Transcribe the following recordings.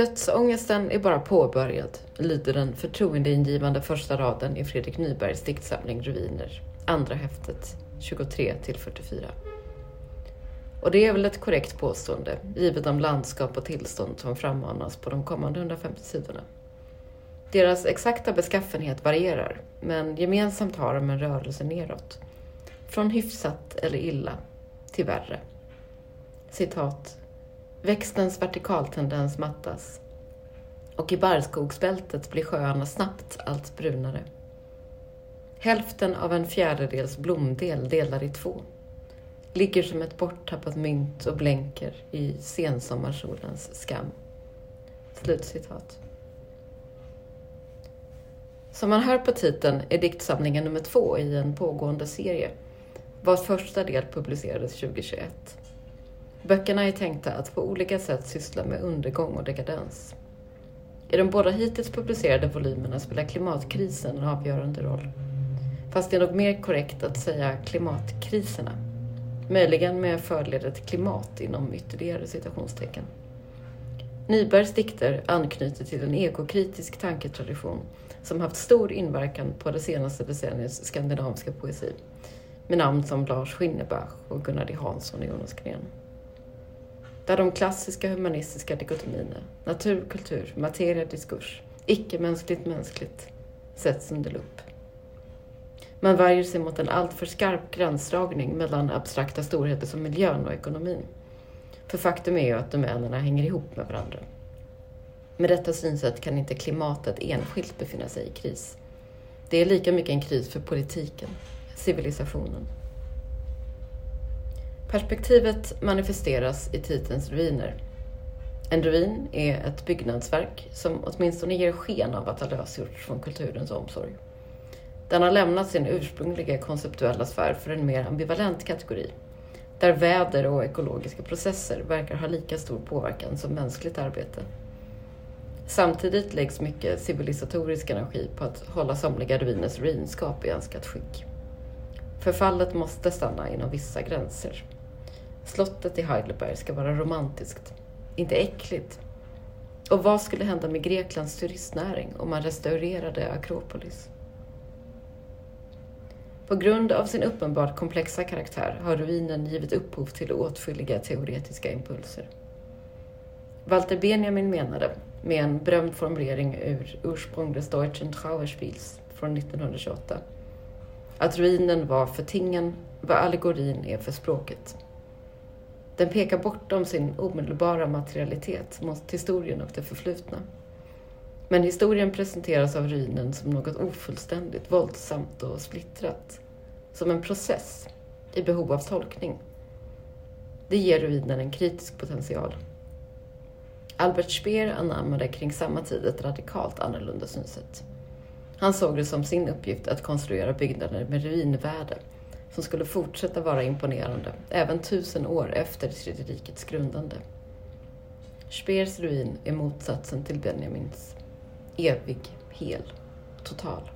Dödsångesten är bara påbörjad, lyder den förtroendeingivande första raden i Fredrik Nybergs diktsamling Ruiner, andra häftet, 23 till 44. Och det är väl ett korrekt påstående, givet de landskap och tillstånd som frammanas på de kommande 150 sidorna. Deras exakta beskaffenhet varierar, men gemensamt har de en rörelse neråt. Från hyfsat eller illa till värre. Citat. Växtens vertikaltendens mattas och i barrskogsbältet blir sjöarna snabbt allt brunare. Hälften av en fjärdedels blomdel delar i två ligger som ett borttappat mynt och blänker i sensommarsolens skam. Slutcitat. Som man hör på titeln är diktsamlingen nummer två i en pågående serie, vars första del publicerades 2021. Böckerna är tänkta att på olika sätt syssla med undergång och dekadens. I de båda hittills publicerade volymerna spelar klimatkrisen en avgörande roll. Fast det är nog mer korrekt att säga klimatkriserna. Möjligen med förledet klimat inom ytterligare citationstecken. Nybergs dikter anknyter till en ekokritisk tanketradition som haft stor inverkan på det senaste decenniets skandinaviska poesi med namn som Lars Skinnebach och Gunnar D Hansson och Jonas Gren. Där de klassiska humanistiska dikotomierna, natur, kultur, materia, diskurs, icke-mänskligt, mänskligt, sätts under lupp. Man värjer sig mot en alltför skarp gränsdragning mellan abstrakta storheter som miljön och ekonomin. För faktum är ju att domänerna hänger ihop med varandra. Med detta synsätt kan inte klimatet enskilt befinna sig i kris. Det är lika mycket en kris för politiken, civilisationen. Perspektivet manifesteras i titelns ruiner. En ruin är ett byggnadsverk som åtminstone ger sken av att ha lösgjorts från kulturens omsorg. Den har lämnat sin ursprungliga konceptuella sfär för en mer ambivalent kategori, där väder och ekologiska processer verkar ha lika stor påverkan som mänskligt arbete. Samtidigt läggs mycket civilisatorisk energi på att hålla somliga ruiners ruinskap i önskat skick. Förfallet måste stanna inom vissa gränser. Slottet i Heidelberg ska vara romantiskt, inte äckligt. Och vad skulle hända med Greklands turistnäring om man restaurerade Akropolis? På grund av sin uppenbart komplexa karaktär har ruinen givit upphov till åtskilliga teoretiska impulser. Walter Benjamin menade, med en berömd formulering ur Ursprung des Deutschen Trauerspiels från 1928, att ruinen var för tingen vad allegorin är för språket. Den pekar bortom sin omedelbara materialitet mot historien och det förflutna. Men historien presenteras av ruinen som något ofullständigt, våldsamt och splittrat. Som en process i behov av tolkning. Det ger ruinen en kritisk potential. Albert Speer anammade kring samma tid ett radikalt annorlunda synsätt. Han såg det som sin uppgift att konstruera byggnader med ruinvärde som skulle fortsätta vara imponerande även tusen år efter Tredje rikets grundande. Speers ruin är motsatsen till Benjamins. Evig, hel, total.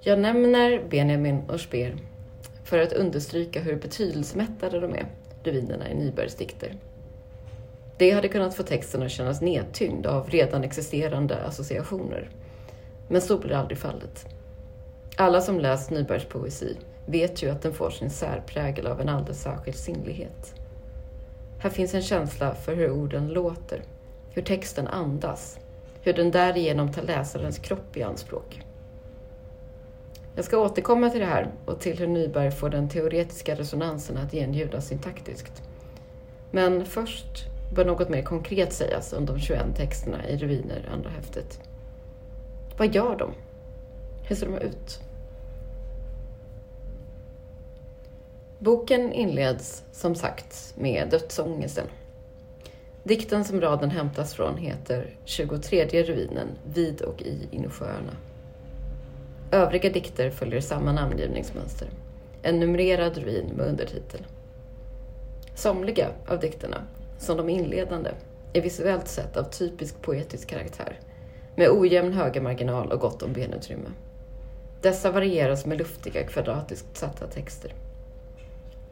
Jag nämner Benjamin och Speer för att understryka hur betydelsemättade de är, ruinerna i Nybergs dikter. Det hade kunnat få texten att kännas nedtyngd av redan existerande associationer. Men så blir aldrig fallet. Alla som läst Nybergs poesi vet ju att den får sin särprägel av en alldeles särskild sinnlighet. Här finns en känsla för hur orden låter, hur texten andas, hur den därigenom tar läsarens kropp i anspråk. Jag ska återkomma till det här och till hur Nyberg får den teoretiska resonansen att genljuda syntaktiskt. Men först bör något mer konkret sägas om de 21 texterna i Ruiner, andra häftet. Vad gör de? Hur ser de ut? Boken inleds som sagt med dödsångesten. Dikten som raden hämtas från heter 23 ruinen vid och i Insjöarna. Övriga dikter följer samma namngivningsmönster. En numrerad ruin med undertitel. Somliga av dikterna, som de inledande, är visuellt sett av typisk poetisk karaktär med ojämn högermarginal och gott om benutrymme. Dessa varieras med luftiga kvadratiskt satta texter.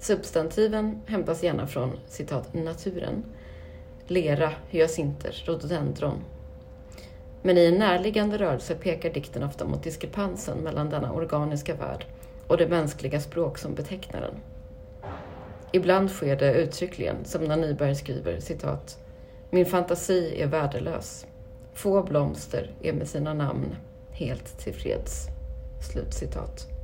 Substantiven hämtas gärna från citat ”naturen” lera, hyacinter, rhododendron. Men i en närliggande rörelse pekar dikten ofta mot diskrepansen mellan denna organiska värld och det mänskliga språk som betecknar den. Ibland sker det uttryckligen, som när Nyberg skriver citat Min fantasi är värdelös. Få blomster är med sina namn helt tillfreds. Slutcitat.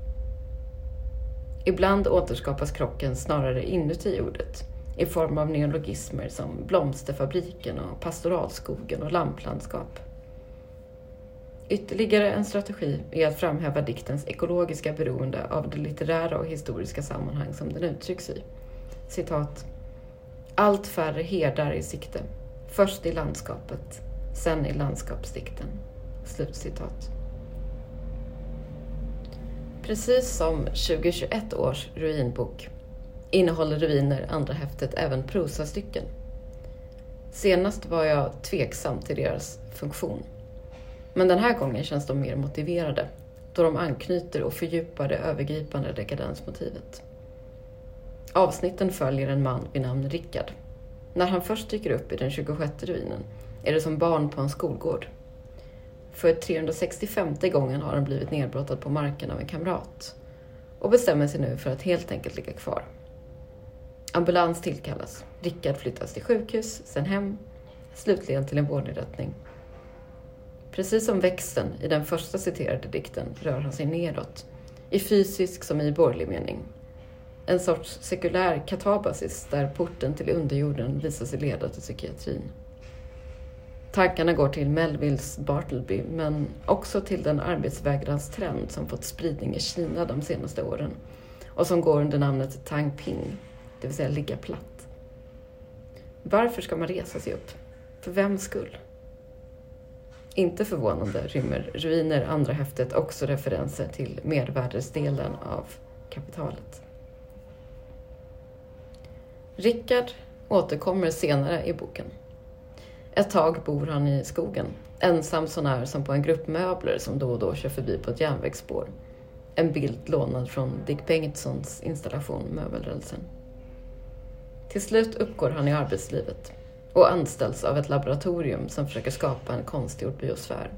Ibland återskapas krocken snarare inuti ordet i form av neologismer som blomsterfabriken och pastoralskogen och lamplandskap. Ytterligare en strategi är att framhäva diktens ekologiska beroende av det litterära och historiska sammanhang som den uttrycks i. Citat. Allt färre herdar i sikte. Först i landskapet, sen i landskapsdikten. Slutcitat. Precis som 2021 års ruinbok innehåller ruiner andra häftet även prosastycken. Senast var jag tveksam till deras funktion. Men den här gången känns de mer motiverade då de anknyter och fördjupar det övergripande dekadensmotivet. Avsnitten följer en man vid namn Rickard. När han först dyker upp i den 26 ruinen är det som barn på en skolgård. För 365 gången har han blivit nedbrottad på marken av en kamrat och bestämmer sig nu för att helt enkelt ligga kvar. Ambulans tillkallas. Rickard flyttas till sjukhus, sen hem, slutligen till en vårdinrättning. Precis som växten i den första citerade dikten rör han sig nedåt, i fysisk som i borgerlig mening. En sorts sekulär katabasis där porten till underjorden visar sig leda till psykiatrin. Tankarna går till Melvilles Bartleby, men också till den arbetsvägranstrend som fått spridning i Kina de senaste åren och som går under namnet Tang Ping, det vill säga ligga platt. Varför ska man resa sig upp? För vems skull? Inte förvånande rymmer ruiner andra häftet också referenser till mervärdesdelen av kapitalet. Rickard återkommer senare i boken. Ett tag bor han i skogen, ensam sån här som på en grupp möbler som då och då kör förbi på ett järnvägsspår. En bild lånad från Dick Bengtssons installation Möbelrälsen. Till slut uppgår han i arbetslivet och anställs av ett laboratorium som försöker skapa en konstgjord biosfär.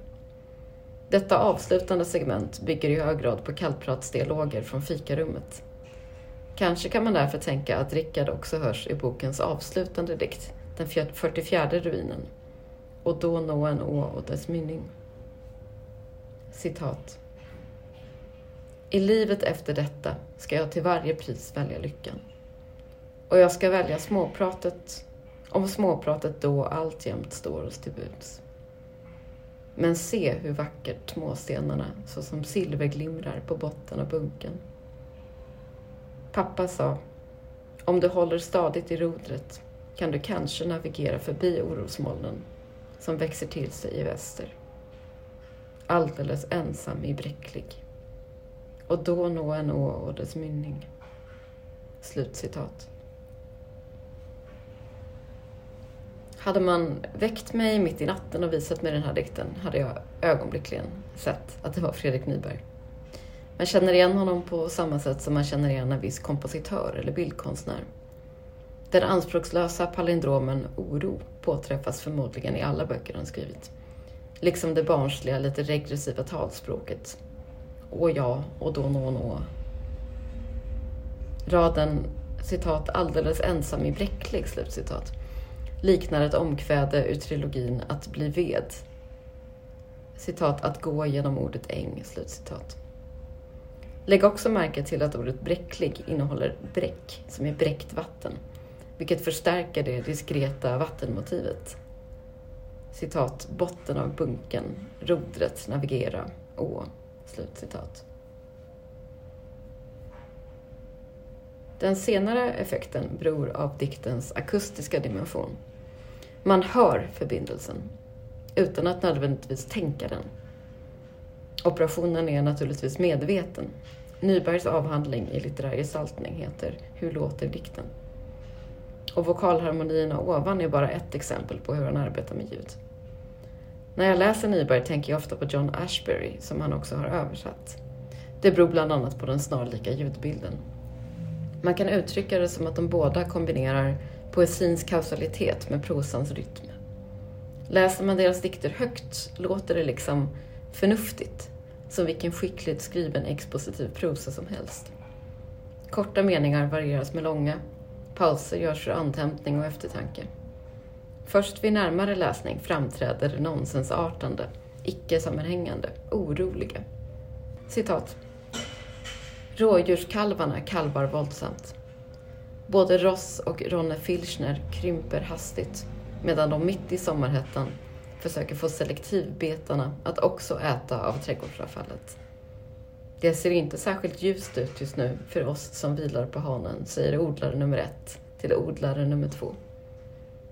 Detta avslutande segment bygger i hög grad på kallpratsdialoger från fikarummet. Kanske kan man därför tänka att Rickard också hörs i bokens avslutande dikt, den 44 ruinen, och då nå en å och dess mynning. Citat. I livet efter detta ska jag till varje pris välja lyckan. Och jag ska välja småpratet om småpratet då alltjämt står oss till buds. Men se hur vackert småstenarna såsom silverglimrar på botten av bunken. Pappa sa, om du håller stadigt i rodret kan du kanske navigera förbi orosmolnen som växer till sig i väster. Alldeles ensam i bräcklig. Och då nå en å och dess mynning. Slutcitat. Hade man väckt mig mitt i natten och visat mig den här dikten hade jag ögonblickligen sett att det var Fredrik Nyberg. Man känner igen honom på samma sätt som man känner igen en viss kompositör eller bildkonstnär. Den anspråkslösa palindromen oro påträffas förmodligen i alla böcker han skrivit. Liksom det barnsliga, lite regressiva talspråket. Å ja, och då nå nå. Raden citat alldeles ensam i bräcklig slutcitat liknar ett omkväde ur trilogin Att bli ved. Citat, att gå genom ordet äng, slutcitat. Lägg också märke till att ordet bräcklig innehåller bräck, som är bräckt vatten, vilket förstärker det diskreta vattenmotivet. Citat, botten av bunken, rodret, navigera, å, slutcitat. Den senare effekten beror av diktens akustiska dimension. Man hör förbindelsen utan att nödvändigtvis tänka den. Operationen är naturligtvis medveten. Nybergs avhandling i litterär gestaltning heter Hur låter dikten? Och vokalharmonierna ovan är bara ett exempel på hur han arbetar med ljud. När jag läser Nyberg tänker jag ofta på John Ashbery som han också har översatt. Det beror bland annat på den snarlika ljudbilden. Man kan uttrycka det som att de båda kombinerar poesins kausalitet med prosans rytm. Läser man deras dikter högt låter det liksom förnuftigt, som vilken skickligt skriven expositiv prosa som helst. Korta meningar varieras med långa, pauser görs för andhämtning och eftertanke. Först vid närmare läsning framträder det nonsensartande, icke-sammanhängande, oroliga. Citat. Rådjurskalvarna kalvar våldsamt. Både Ross och Ronne Filchner krymper hastigt medan de mitt i sommarhettan försöker få selektivbetarna att också äta av trädgårdsavfallet. Det ser inte särskilt ljust ut just nu för oss som vilar på hanen, säger odlare nummer ett till odlare nummer två.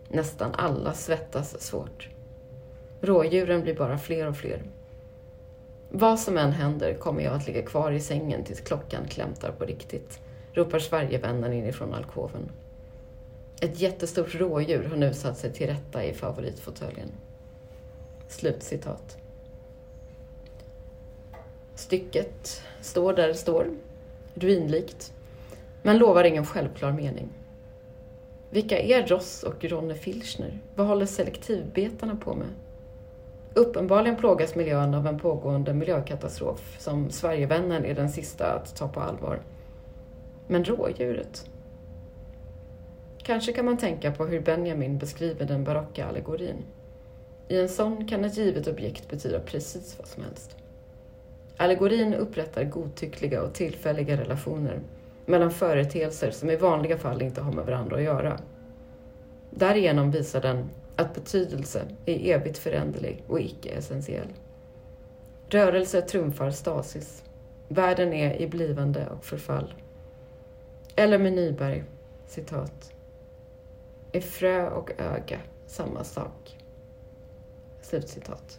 Nästan alla svettas svårt. Rådjuren blir bara fler och fler. Vad som än händer kommer jag att ligga kvar i sängen tills klockan klämtar på riktigt, ropar Sverigevännen inifrån alkoven. Ett jättestort rådjur har nu satt sig till rätta i favoritfåtöljen. Slutcitat. Stycket står där det står, ruinlikt, men lovar ingen självklar mening. Vilka är Ross och Ronne Filchner? Vad håller selektivbetarna på med? Uppenbarligen plågas miljön av en pågående miljökatastrof som Sverigevännen är den sista att ta på allvar. Men rådjuret? Kanske kan man tänka på hur Benjamin beskriver den barocka allegorin. I en sån kan ett givet objekt betyda precis vad som helst. Allegorin upprättar godtyckliga och tillfälliga relationer mellan företeelser som i vanliga fall inte har med varandra att göra. Därigenom visar den att betydelse är evigt föränderlig och icke-essentiell. Rörelse trumfar stasis. Världen är i blivande och förfall. Eller med Nyberg, citat. Är frö och öga samma sak? Slutcitat.